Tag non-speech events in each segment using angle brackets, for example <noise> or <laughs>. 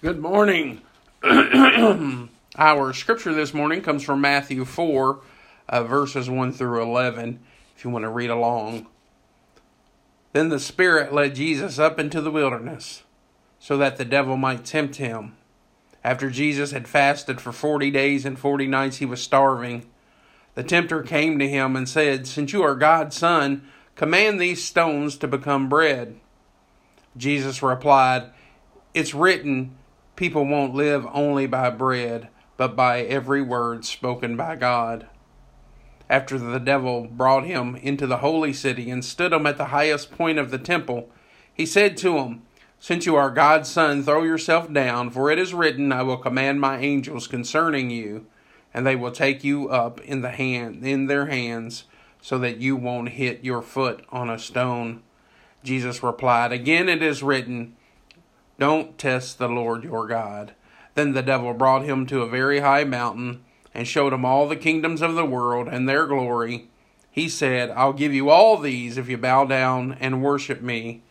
Good morning. <clears throat> Our scripture this morning comes from Matthew 4, uh, verses 1 through 11, if you want to read along. Then the Spirit led Jesus up into the wilderness, so that the devil might tempt him. After Jesus had fasted for forty days and forty nights, he was starving. The tempter came to him and said, Since you are God's Son, command these stones to become bread. Jesus replied, It's written, people won't live only by bread, but by every word spoken by God. After the devil brought him into the holy city and stood him at the highest point of the temple, he said to him, Since you are God's son, throw yourself down, for it is written, I will command my angels concerning you, and they will take you up in the hand in their hands, so that you won't hit your foot on a stone. Jesus replied, Again it is written, don't test the Lord your God. Then the devil brought him to a very high mountain and showed him all the kingdoms of the world and their glory. He said, I'll give you all these if you bow down and worship me.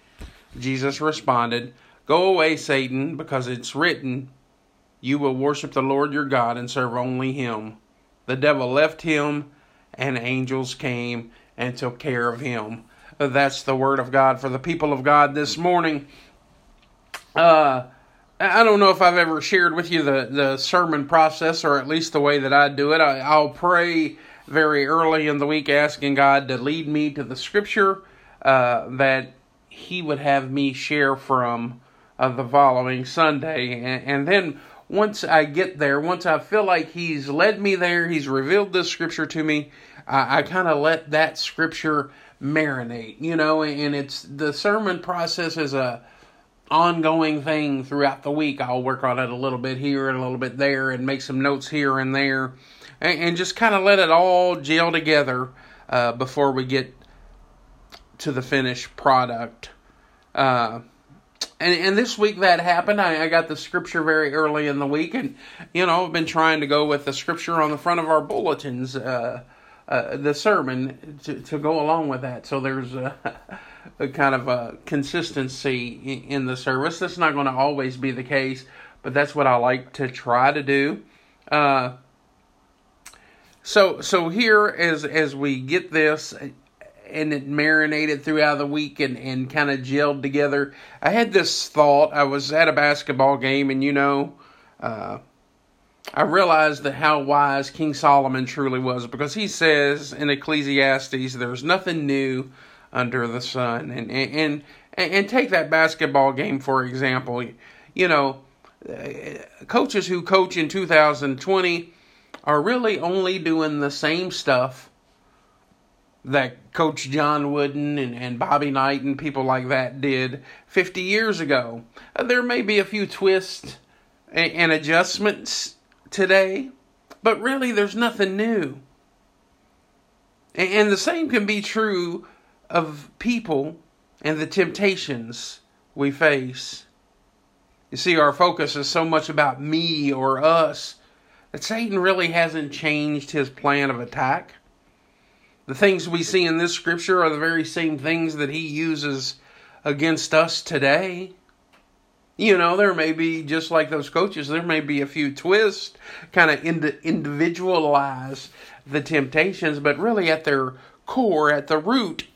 Jesus responded, Go away, Satan, because it's written, You will worship the Lord your God and serve only him. The devil left him, and angels came and took care of him. That's the word of God for the people of God this morning. Uh, I don't know if I've ever shared with you the, the sermon process, or at least the way that I do it. I, I'll pray very early in the week, asking God to lead me to the scripture uh, that He would have me share from uh, the following Sunday. And, and, then once I get there, once I feel like He's led me there, He's revealed this scripture to me, I, I kind of let that scripture marinate, you know, and it's the sermon process is a ongoing thing throughout the week. I'll work on it a little bit here and a little bit there and make some notes here and there and, and just kind of let it all gel together uh, before we get to the finished product. Uh, and, and this week that happened. I, I got the scripture very early in the week, and you know I've been trying to go with the scripture on the front of our bulletins, uh, uh the sermon to to go along with that. So there's uh, <laughs> a kind of a consistency in the service. That's not going to always be the case, but that's what I like to try to do. Uh, so so here as as we get this and it marinated throughout the week and, and kind of gelled together. I had this thought. I was at a basketball game, and you know, uh, I realized that how wise King Solomon truly was because he says in Ecclesiastes, "There's nothing new under the sun. And and and, and take that basketball game for example. You know, coaches who coach in 2020 are really only doing the same stuff that Coach John Wooden and, and Bobby Knight and people like that did 50 years ago. There may be a few twists and, and adjustments today, but really there's nothing new. And, the same can be true of people and the temptations we face. You see, our focus is so much about me or us that Satan really hasn't changed his plan of attack. The things we see in this scripture are the very same things that he uses against us today. You know, there may be, just like those coaches, there may be a few twists, kind of ind- individualize the temptations, but really at their core, at the root,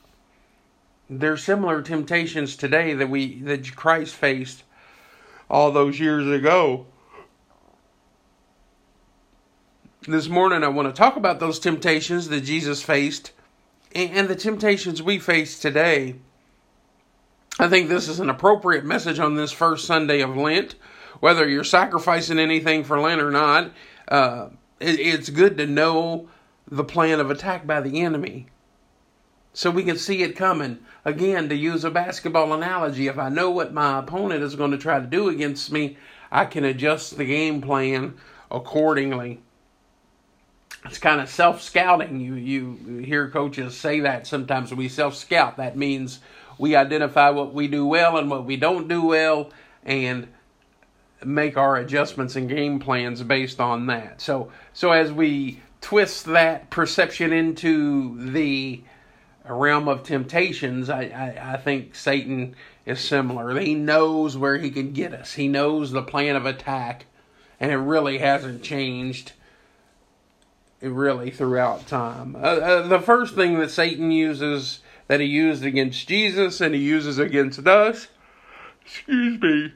they're similar temptations today that we that Christ faced all those years ago. This morning I want to talk about those temptations that Jesus faced and the temptations we face today. I think this is an appropriate message on this first Sunday of Lent. Whether you're sacrificing anything for Lent or not, uh, it's good to know the plan of attack by the enemy so we can see it coming. Again, to use a basketball analogy, if I know what my opponent is going to try to do against me, I can adjust the game plan accordingly. It's kind of self scouting. You you hear coaches say that sometimes we self scout. That means we identify what we do well and what we don't do well, and make our adjustments and game plans based on that. So so as we twist that perception into the realm of temptations, I, I, I think Satan is similar. He knows where he can get us. He knows the plan of attack, and it really hasn't changed. Really, throughout time. Uh, uh, the first thing that Satan uses, that he used against Jesus and he uses against us, excuse me,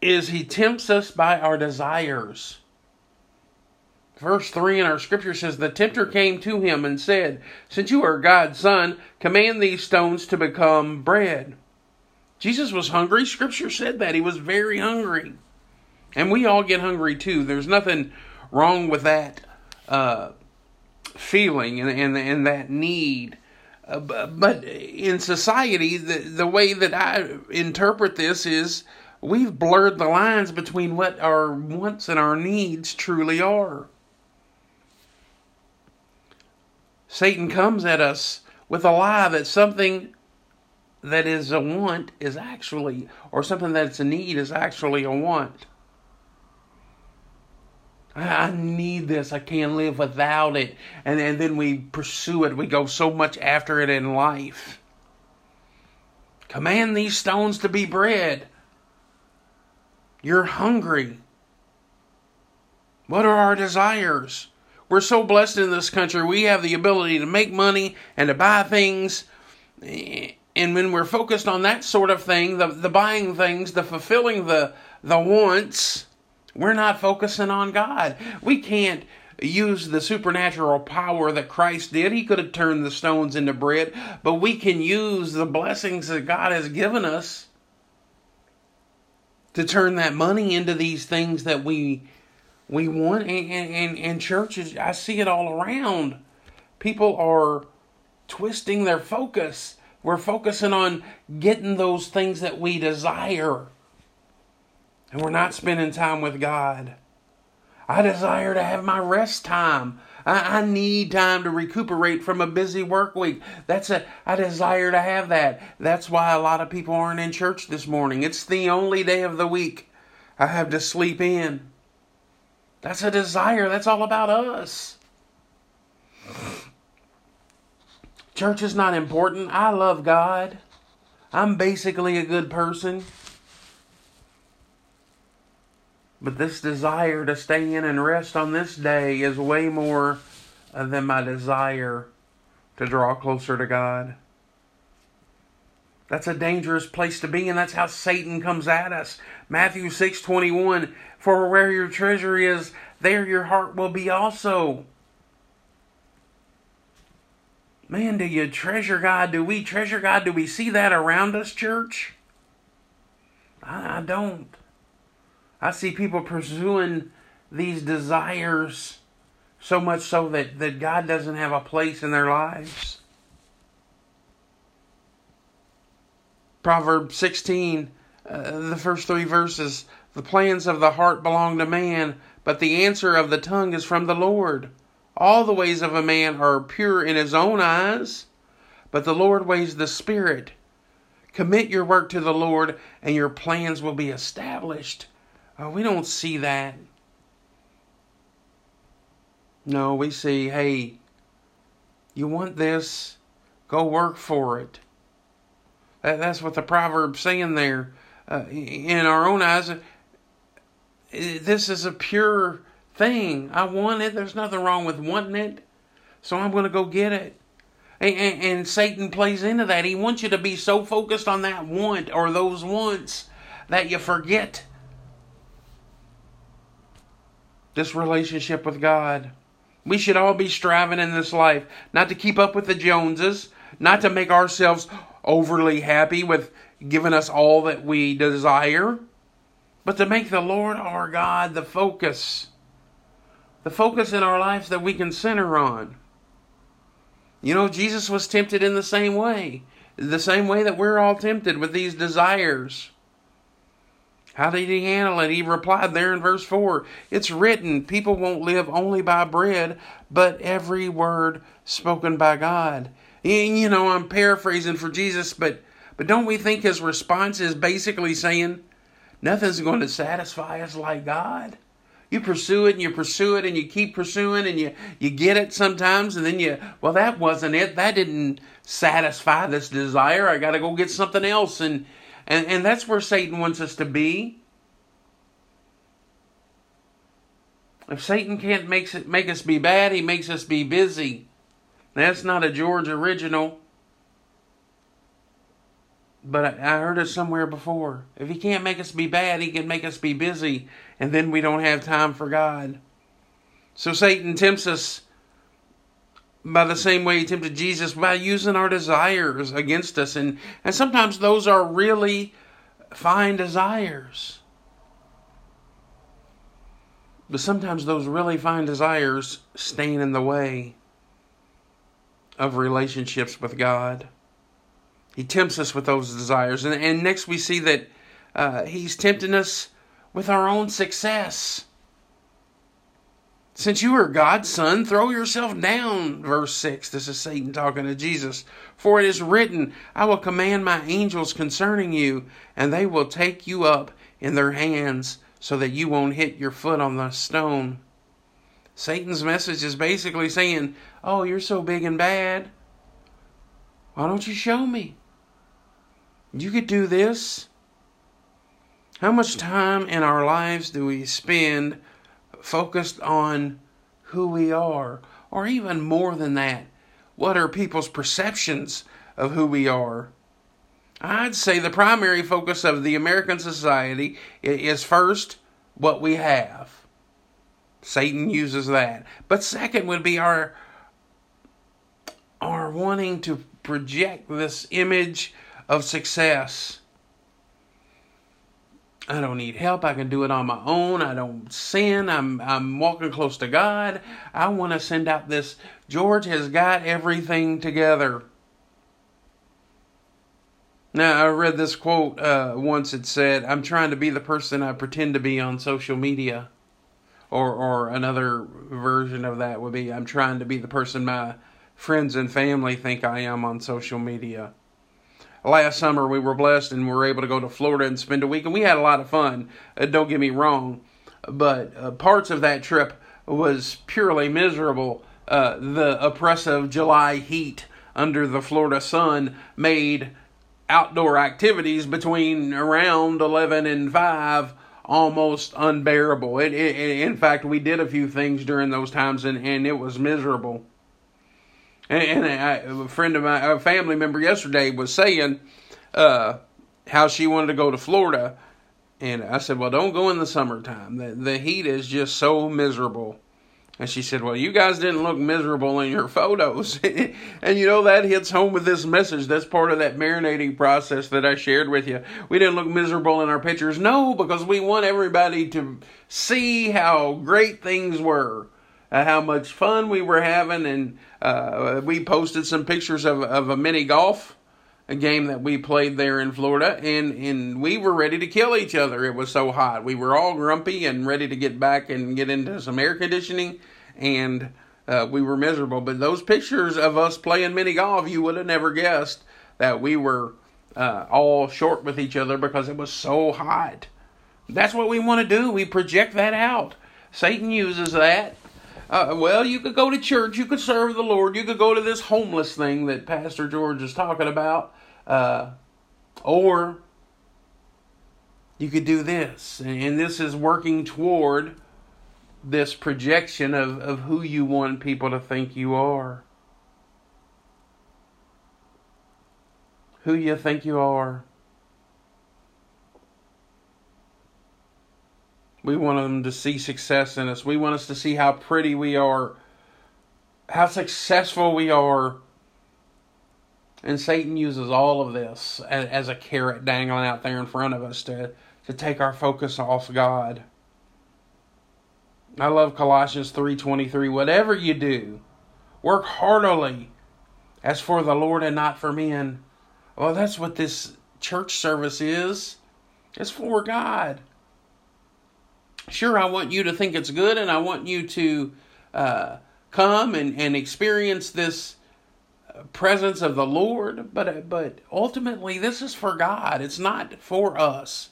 is he tempts us by our desires. Verse 3 in our scripture says, The tempter came to him and said, Since you are God's son, command these stones to become bread. Jesus was hungry. Scripture said that. He was very hungry. And we all get hungry too. There's nothing wrong with that uh, feeling and, and, and that need. Uh, but in society, the, the way that I interpret this is we've blurred the lines between what our wants and our needs truly are. Satan comes at us with a lie that something that is a want is actually, or something that's a need is actually a want. I need this. I can't live without it. And, and then we pursue it. We go so much after it in life. Command these stones to be bread. You're hungry. What are our desires? We're so blessed in this country. We have the ability to make money and to buy things. And when we're focused on that sort of thing, the, the buying things, the fulfilling the, the wants, we're not focusing on God. We can't use the supernatural power that Christ did. He could have turned the stones into bread, but we can use the blessings that God has given us to turn that money into these things that we we want. And, and, and churches, I see it all around. People are twisting their focus. We're focusing on getting those things that we desire and we're not spending time with God. I desire to have my rest time. I, I, need time to recuperate from a busy work week. That's a I desire to have that. That's why a lot of people aren't in church this morning. It's the only day of the week I have to sleep in. That's a desire. That's all about us. Church is not important. I love God. I'm basically a good person. But this desire to stay in and rest on this day is way more uh, than my desire to draw closer to God. That's a dangerous place to be, and that's how Satan comes at us. Matthew 6 21 For where your treasure is, there your heart will be also. Man, do you treasure God? Do we treasure God? Do we see that around us, church? I, I don't. I see people pursuing these desires so much so that, that God doesn't have a place in their lives. Proverbs 16, uh, the first three verses The plans of the heart belong to man, but the answer of the tongue is from the Lord. All the ways of a man are pure in his own eyes, but the Lord weighs the spirit. Commit your work to the Lord, and your plans will be established. Uh, we don't see that. No, we see, hey, you want this? Go work for it. That, that's what the proverb's saying there. Uh, in our own eyes, uh, this is a pure thing. I want it. There's nothing wrong with wanting it. So I'm going to go get it. And, and, and, Satan plays into that. He wants you to be so focused on that want or those wants that you forget this relationship with God. We should all be striving in this life not to keep up with the Joneses, not to make ourselves overly happy with giving us all that we desire, but to make the Lord our God the focus. The focus in our lives that we can center on. You know, Jesus was tempted in the same way, the same way that we're all tempted with these desires. How did he handle it? He replied there in verse 4 It's written, people won't live only by bread, but every word spoken by God. And, you know, I'm paraphrasing for Jesus, but, but don't we think his response is basically saying, Nothing's going to satisfy us like God? you pursue it and you pursue it and you keep pursuing and you you get it sometimes and then you well that wasn't it that didn't satisfy this desire i got to go get something else and and and that's where satan wants us to be if satan can't make it make us be bad he makes us be busy that's not a george original but I, heard it somewhere before. If he can't make us be bad, he can make us be busy, and then we don't have time for God. So Satan tempts us by the same way he tempted Jesus by using our desires against us. And, and sometimes those are really fine desires. But sometimes those really fine desires stand in the way of relationships with God. He tempts us with those desires. And, and next we see that uh, he's tempting us with our own success. Since you are God's son, throw yourself down. Verse 6. This is Satan talking to Jesus. For it is written, I will command my angels concerning you, and they will take you up in their hands so that you won't hit your foot on the stone. Satan's message is basically saying, Oh, you're so big and bad. Why don't you show me? You could do this. How much time in our lives do we spend focused on who we are? Or even more than that, what are people's perceptions of who we are? I'd say the primary focus of the American society is first what we have. Satan uses that. But second would be our our wanting to project this image of success. I don't need help. I can do it on my own. I don't sin. I'm I'm walking close to God. I want to send out this George has got everything together. Now I read this quote uh, once. It said, "I'm trying to be the person I pretend to be on social media," or or another version of that would be, "I'm trying to be the person my friends and family think I am on social media." Last summer we were blessed and we were able to go to Florida and spend a week, and we had a lot of fun. Uh, don't get me wrong, but uh, parts of that trip was purely miserable. Uh, the oppressive July heat under the Florida sun made outdoor activities between around 11 and 5 almost unbearable. It, it, in fact, we did a few things during those times and, and it was miserable. And, and I, a friend of my, a family member yesterday was saying uh, how she wanted to go to Florida. And I said, well, don't go in the summertime. The, the heat is just so miserable. And she said, Well, you guys didn't look miserable in your <laughs> photos. <laughs> and you know, that hits home with this message. That's part of that marinating process that I shared with you. We didn't look miserable in our pictures. No, because we want everybody to see how great things were uh, how much fun we were having, and uh, we posted some pictures of of a mini golf a game that we played there in Florida, and and we were ready to kill each other. It was so hot. We were all grumpy and ready to get back and get into some air conditioning, and uh, we were miserable. But those pictures of us playing mini golf, you would have never guessed that we were uh, all short with each other because it was so hot. That's what we want to do. We project that out. Satan uses that uh, well, you could go to church, you could serve the Lord, you could go to this homeless thing that Pastor George is talking about, uh, or you could do this. And this is working toward this projection of, of who you want people to think you are. Who you think you are. We want them to see success in us. We want us to see how pretty we are, how successful we are. And Satan uses all of this as, a carrot dangling out there in front of us to, to take our focus off God. I love Colossians 3:23. Whatever you do, work heartily as for the Lord and not for men. Well, that's what this church service is. It's for God sure, I want you to think it's good and I want you to uh, come and, and experience this presence of the Lord, but uh, but ultimately this is for God. It's not for us.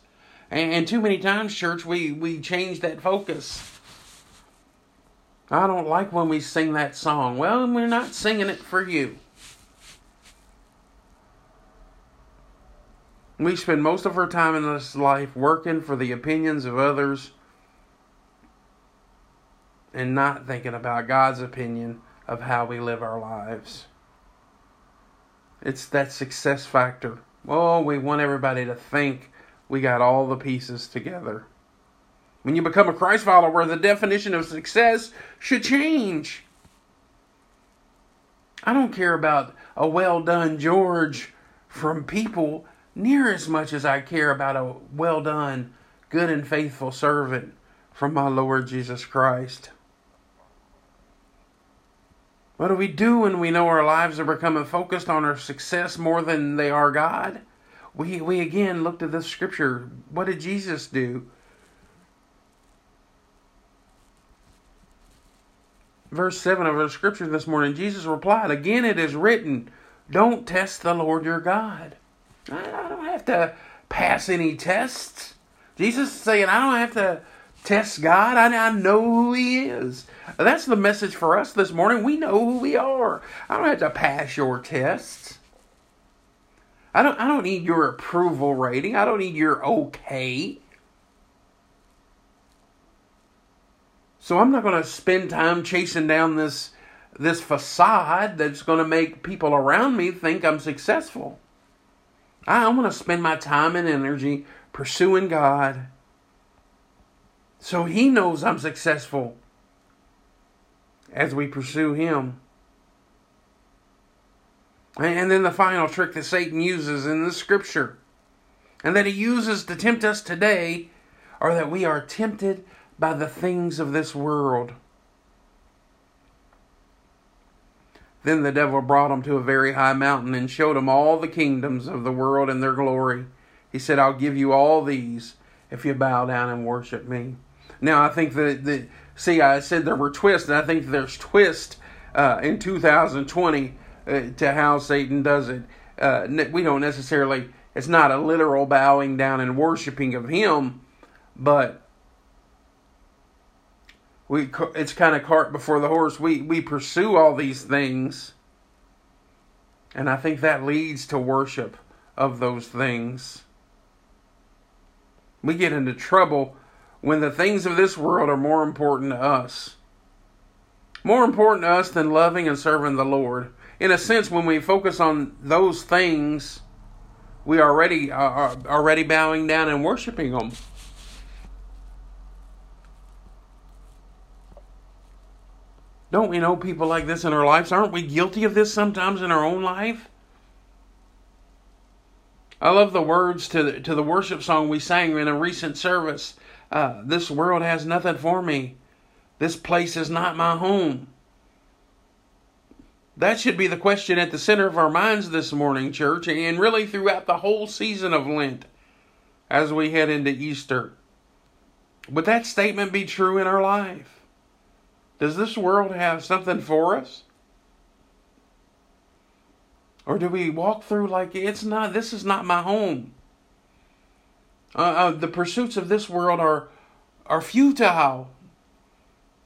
And, and too many times, church, we we change that focus. I don't like when we sing that song. Well, we're not singing it for you. We spend most of our time in this life working for the opinions of others and not thinking about God's opinion of how we live our lives. It's that success factor. Oh, we want everybody to think we got all the pieces together. When you become a Christ follower, the definition of success should change. I don't care about a well done George from people near as much as I care about a well done, good and faithful servant from my Lord Jesus Christ. What do we do when we know our lives are becoming focused on our success more than they are God? We, we again look to this scripture. What did Jesus do? Verse 7 of our scripture this morning Jesus replied, Again it is written, Don't test the Lord your God. I, don't have to pass any tests. Jesus is saying, I don't have to test God. I, I know who He is. That's the message for us this morning. We know who we are. I don't have to pass your tests. I don't I don't need your approval rating. I don't need your okay. So I'm not going to spend time chasing down this this facade that's going to make people around me think I'm successful. I, I'm to spend my time and energy pursuing God so he knows I'm successful as we pursue him. And then the final trick that Satan uses in the scripture and that he uses to tempt us today are that we are tempted by the things of this world. Then the devil brought him to a very high mountain and showed him all the kingdoms of the world and their glory. He said, I'll give you all these if you bow down and worship me. Now, I think that, the see, I said there were twists, and I think there's twist uh, in 2020 uh, to how Satan does it. Uh, we don't necessarily, it's not a literal bowing down and worshiping of him, but we it's kind of cart before the horse. We we pursue all these things, and I think that leads to worship of those things. We get into trouble when the things of this world are more important to us. More important to us than loving and serving the Lord. In a sense, when we focus on those things, we are already are already bowing down and worshiping them. Don't we know people like this in our lives? Aren't we guilty of this sometimes in our own life? I love the words to the, to the worship song we sang in a recent service. Uh, this world has nothing for me. This place is not my home. That should be the question at the center of our minds this morning, church, and really throughout the whole season of Lent as we head into Easter. Would that statement be true in our life? Does this world have something for us? Or do we walk through like it's not, this is not my home? Uh, uh, the pursuits of this world are, are futile.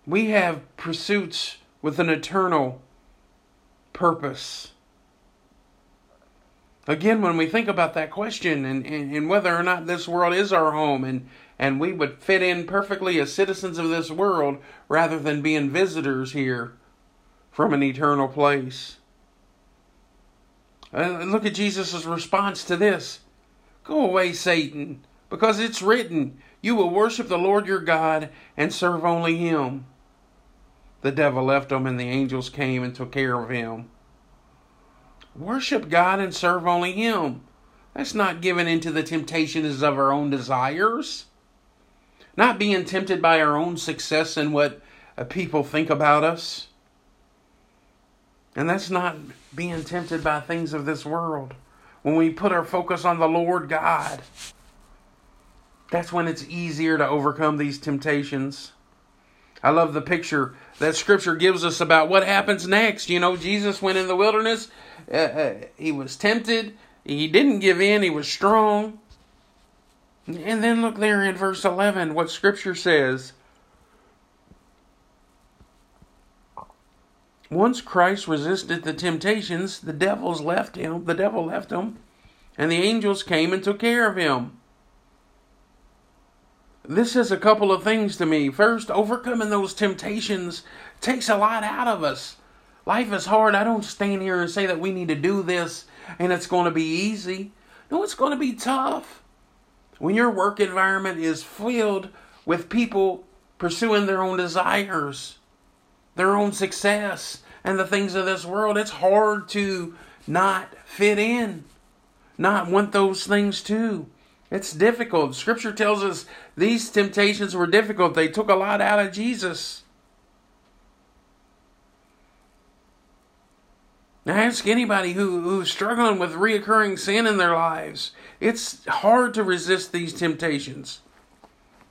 We have pursuits with an eternal purpose. Again, when we think about that question and, and, and whether or not this world is our home and, and we would fit in perfectly as citizens of this world rather than being visitors here from an eternal place. Uh, look at Jesus' response to this Go away, Satan, because it's written, You will worship the Lord your God and serve only him. The devil left him, and the angels came and took care of him. Worship God and serve only him. That's not giving into the temptations of our own desires not being tempted by our own success and what uh, people think about us. And that's not being tempted by things of this world. When we put our focus on the Lord God, that's when it's easier to overcome these temptations. I love the picture that Scripture gives us about what happens next. You know, Jesus went in the wilderness, uh, uh, he was tempted, he didn't give in, he was strong. And then look there in verse 11 what Scripture says. once Christ resisted the temptations, the devils left him, the devil left him, and the angels came and took care of him. This is a couple of things to me. First, overcoming those temptations takes a lot out of us. Life is hard. I don't stand here and say that we need to do this and it's going to be easy. No, it's going to be tough. When your work environment is filled with people pursuing their own desires, their own success, and the things of this world, it's hard to not fit in, not want those things too. It's difficult. Scripture tells us these temptations were difficult. They took a lot out of Jesus. Now ask anybody who, who's struggling with reoccurring sin in their lives. It's hard to resist these temptations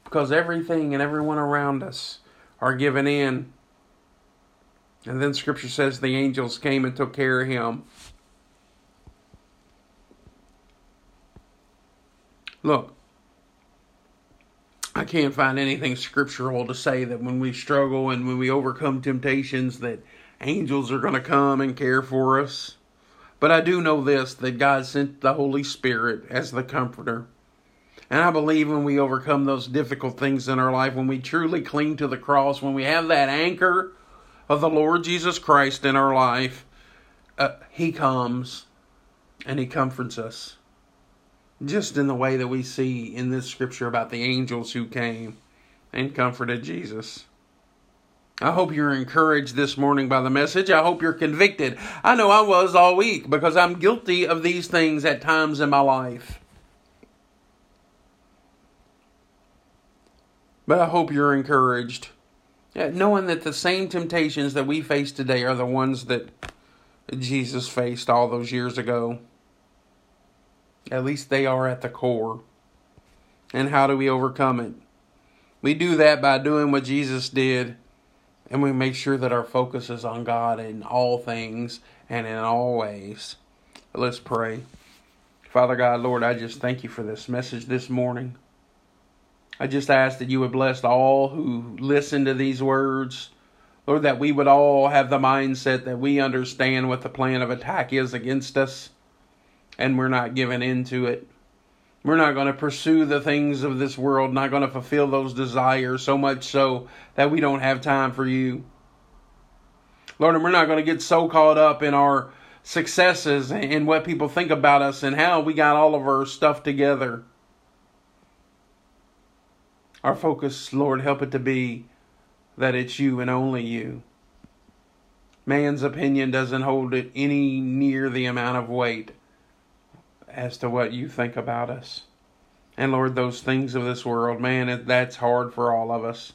because everything and everyone around us are given in. And then scripture says the angels came and took care of him. Look, I can't find anything scriptural to say that when we struggle and when we overcome temptations that angels are going to come and care for us. But I do know this that God sent the Holy Spirit as the comforter. And I believe when we overcome those difficult things in our life, when we truly cling to the cross, when we have that anchor of the Lord Jesus Christ in our life, uh, He comes and He comforts us. Just in the way that we see in this scripture about the angels who came and comforted Jesus. I hope you're encouraged this morning by the message. I hope you're convicted. I know I was all week because I'm guilty of these things at times in my life. But I hope you're encouraged. knowing that the same temptations that we face today are the ones that Jesus faced all those years ago. At least they are at the core. And how do we overcome it? We do that by doing what Jesus did and we make sure that our focus is on God in all things and in all ways. Let's pray. Father God, Lord, I just thank you for this message this morning. I just ask that you would bless all who listen to these words. Lord, that we would all have the mindset that we understand what the plan of attack is against us and we're not giving in to it. We're not going to pursue the things of this world, not going to fulfill those desires so much so that we don't have time for you. Lord, and we're not going to get so caught up in our successes and what people think about us and how we got all of our stuff together. Our focus, Lord, help it to be that it's you and only you. Man's opinion doesn't hold it any near the amount of weight as to what you think about us. And Lord, those things of this world, man, that's hard for all of us.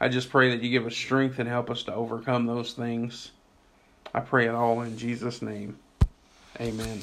I just pray that you give us strength and help us to overcome those things. I pray it all in Jesus' name. Amen.